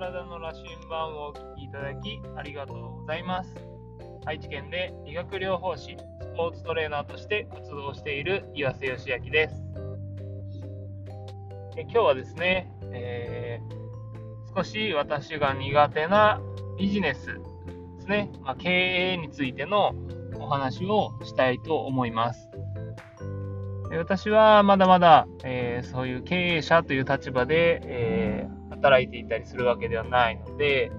体の羅針盤をお聞きいただきありがとうございます。愛知県で理学療法士、スポーツトレーナーとして活動している岩瀬義明です。え今日はですね、えー、少し私が苦手なビジネスですね、まあ、経営についてのお話をしたいと思います。私はまだまだ、えー、そういう経営者という立場で、えー、働いていたりするわけではないので、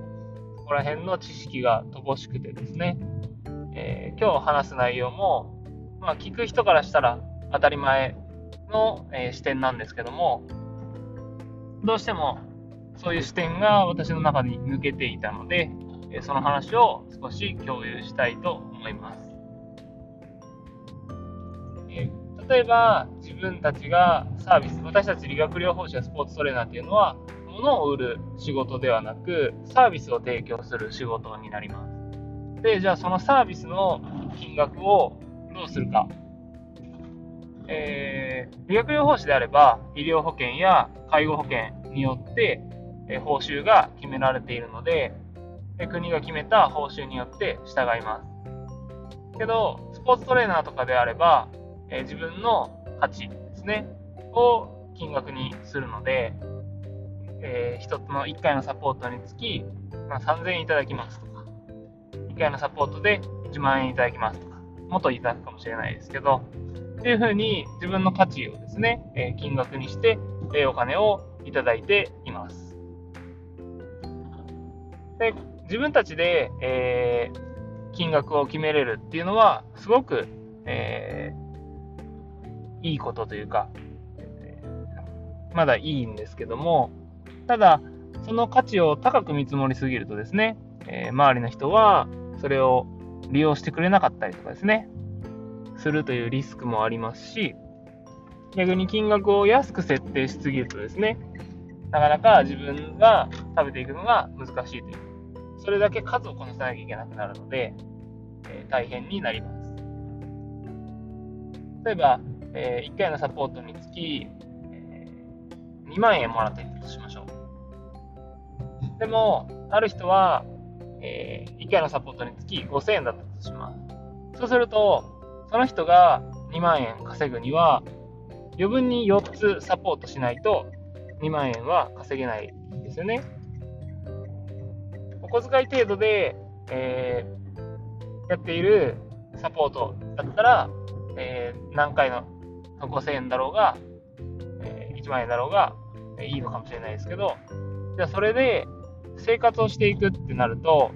そこら辺の知識が乏しくてですね、えー、今日話す内容も、まあ、聞く人からしたら当たり前の、え視点なんですけども、どうしてもそういう視点が私の中に抜けていたので、えその話を少し共有したいと思います。え例えば自分たちがサービス、私たち理学療法士やスポーツトレーナーっていうのは、物を売る仕事ではなく、サービスを提供する仕事になります。で、じゃあそのサービスの金額をどうするか。えー、理学療法士であれば、医療保険や介護保険によって、え報酬が決められているので、国が決めた報酬によって従います。けど、スポーツトレーナーとかであれば、え自分の価値ですね、を金額にするので、えー、1つの1回のサポートにつき、まあ、3000円いただきますとか、1回のサポートで10万円いただきますとか、もっといただくかもしれないですけど、っていうふうに自分の価値をですね、えー、金額にして、えー、お金をいただいています。で自分たちで、えー、金額を決めれるっていうのは、すごく、えいいことというか、まだいいんですけども、ただ、その価値を高く見積もりすぎるとですね、えー、周りの人はそれを利用してくれなかったりとかですね、するというリスクもありますし、逆に金額を安く設定しすぎるとですね、なかなか自分が食べていくのが難しいという、それだけ数をこなさなきゃいけなくなるので、えー、大変になります。例えば、えー、1回のサポートにつき、えー、2万円もらっているとしましょう。でも、ある人は、えー、1回のサポートにつき5000円だったとします。そうすると、その人が2万円稼ぐには、余分に4つサポートしないと2万円は稼げないですよね。お小遣い程度で、えー、やっているサポートだったら、えー、何回の5000円だろうが、えー、1万円だろうが、え、いいのかもしれないですけど、じゃあそれで生活をしていくってなると、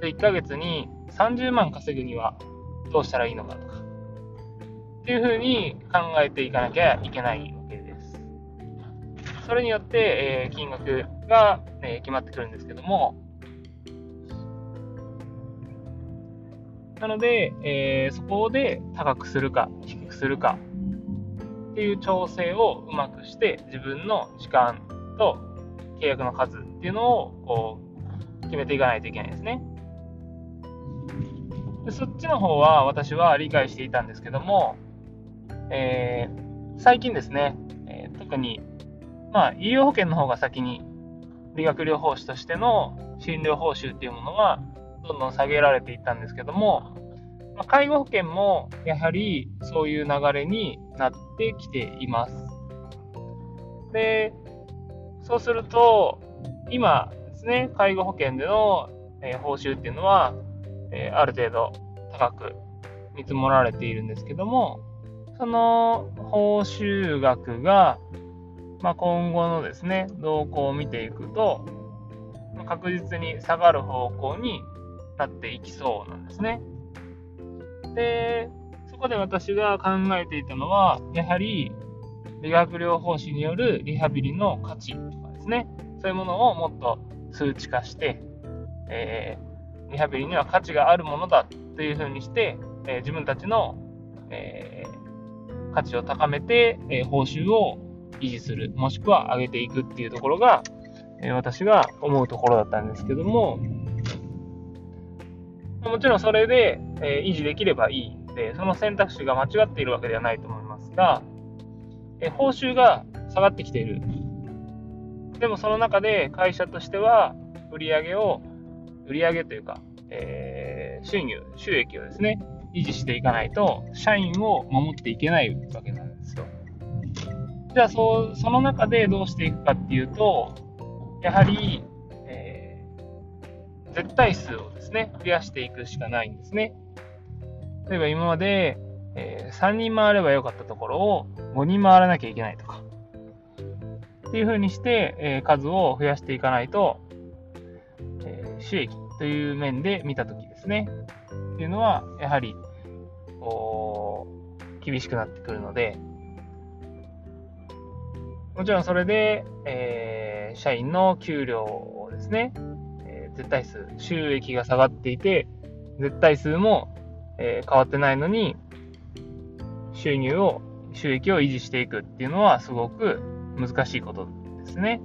1ヶ月に30万稼ぐにはどうしたらいいのかとか、っていうふうに考えていかなきゃいけないわけです。それによって、えー、金額が、え決まってくるんですけども、なので、えー、そこで高くするか低くするかっていう調整をうまくして自分の時間と契約の数っていうのをこう決めていかないといけないですね。でそっちの方は私は理解していたんですけども、えー、最近ですね、えー、特に、まあ、医療保険の方が先に理学療法士としての診療報酬っていうものがどんどん下げられていったんですけども、まあ、介護保険もやはりそういう流れになってきています。で、そうすると、今ですね、介護保険での、えー、報酬っていうのは、えー、ある程度高く見積もられているんですけども、その報酬額が、まあ、今後のですね、動向を見ていくと、確実に下がる方向になっていきそうなんですね。で、そこで私が考えていたのは、やはり理学療法士によるリハビリの価値とかですね、そういうものをもっと数値化して、えー、リハビリには価値があるものだというふうにして、えー、自分たちの、えー、価値を高めて、え報酬を維持する、もしくは上げていくっていうところが、え私が思うところだったんですけども、もちろんそれで、え維持できればいいで、その選択肢が間違っているわけではないと思いますが、え報酬が下がってきている。でもその中で会社としては、売り上げを、売り上げというか、えー、収入、収益をですね、維持していかないと、社員を守っていけないわけなんですよ。じゃあ、そその中でどうしていくかっていうと、やはり、えー、絶対数をですね、増やしていくしかないんですね。例えば今まで、えー、3人回ればよかったところを5人回らなきゃいけないとか、っていう風にして、えー、数を増やしていかないと、えー、収益という面で見たときですね、っていうのは、やはり、こう、厳しくなってくるので、もちろんそれで、えー、社員の給料をですね、えー、絶対数、収益が下がっていて、絶対数も、えー、変わってないのに、収入を、収益を維持していくっていうのはすごく難しいことですね。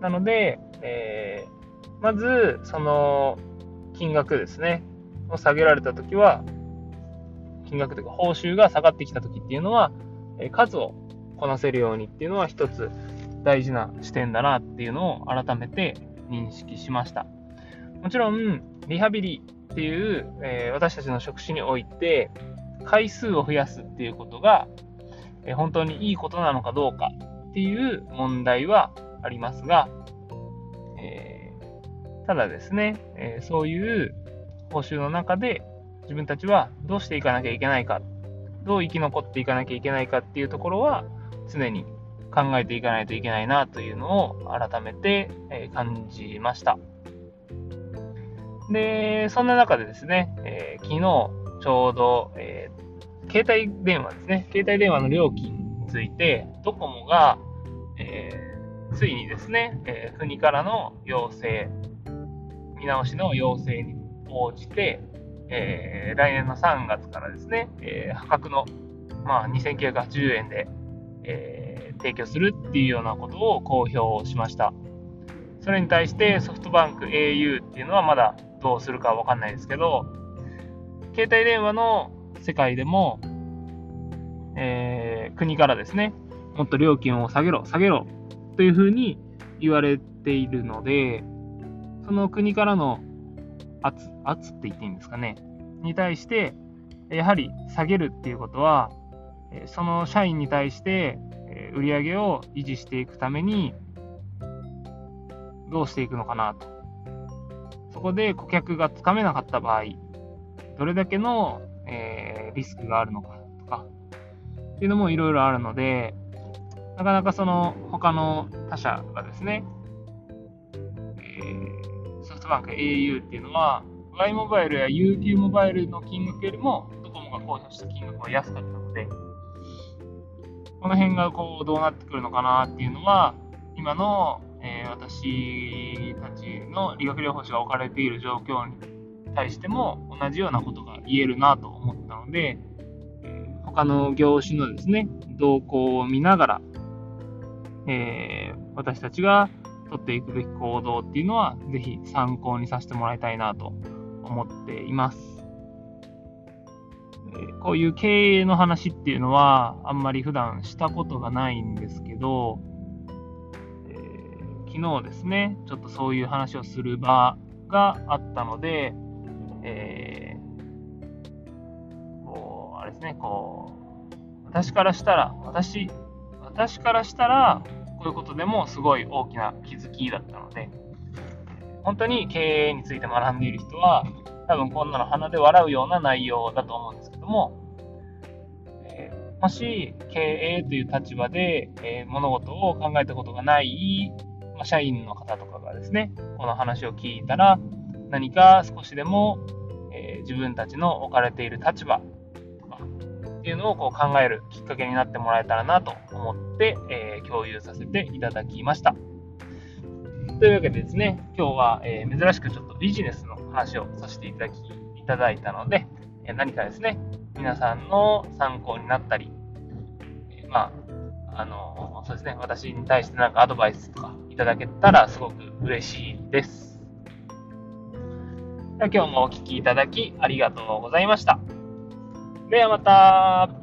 なので、えー、まず、その金額ですね、を下げられたときは、金額というか報酬が下がってきたときっていうのは、数をこなせるようにっていうのは一つ大事な視点だなっていうのを改めて認識しました。もちろん、リハビリっていう、えー、私たちの職種において、回数を増やすっていうことが、え本当にいいことなのかどうかっていう問題はありますが、えー、ただですね、え、そういう報酬の中で自分たちはどうしていかなきゃいけないか、どう生き残っていかなきゃいけないかっていうところは常に考えていかないといけないなというのを改めて感じました。で、そんな中でですね、えー、昨日ちょうど、えー携帯電話ですね、携帯電話の料金について、ドコモが、えー、ついにですね、えー、国からの要請、見直しの要請に応じて、えー、来年の3月からですね、え破格の、まあ、2980円で、え提供するっていうようなことを公表しました。それに対してソフトバンク au っていうのはまだどうするかわかんないですけど、携帯電話の世界でも、えー、国からですね、もっと料金を下げろ、下げろというふうに言われているので、その国からの圧、圧って言っていいんですかね、に対して、やはり下げるっていうことは、その社員に対して売り上げを維持していくために、どうしていくのかなと。そこで顧客がつかめなかった場合、どれだけのえー、リスクがあるのかとか、っていうのもいろいろあるので、なかなかその他の他社がですね、えー、ソフトバンク au っていうのは、Y モバイルや UQ モバイルの金額よりも、ドコモが公表した金額は安かったので、この辺がこうどうなってくるのかなっていうのは、今の、えー、私たちの理学療法士が置かれている状況に対しても同じようなことが言えるなと思ったので、えー、他の業種のですね、動向を見ながら、えー、私たちが取っていくべき行動っていうのは、ぜひ参考にさせてもらいたいなと思っています。えこういう経営の話っていうのは、あんまり普段したことがないんですけど、え、昨日ですね、ちょっとそういう話をする場があったので、えー、こう、あれですね、こう、私からしたら、私、私からしたら、こういうことでもすごい大きな気づきだったので、本当に経営について学んでいる人は、多分こんなの鼻で笑うような内容だと思うんですけども、もし経営という立場で、え、物事を考えたことがない、ま、社員の方とかがですね、この話を聞いたら、何か少しでも、えー、自分たちの置かれている立場とかっていうのをこう考えるきっかけになってもらえたらなと思って、えー、共有させていただきました。というわけでですね、今日は、えー、珍しくちょっとビジネスの話をさせていただきいただいたので、え何かですね、皆さんの参考になったり、えまあ、あのそうですね、私に対して何かアドバイスとかいただけたらすごく嬉しいです。今日もお聴きいただきありがとうございました。ではまた。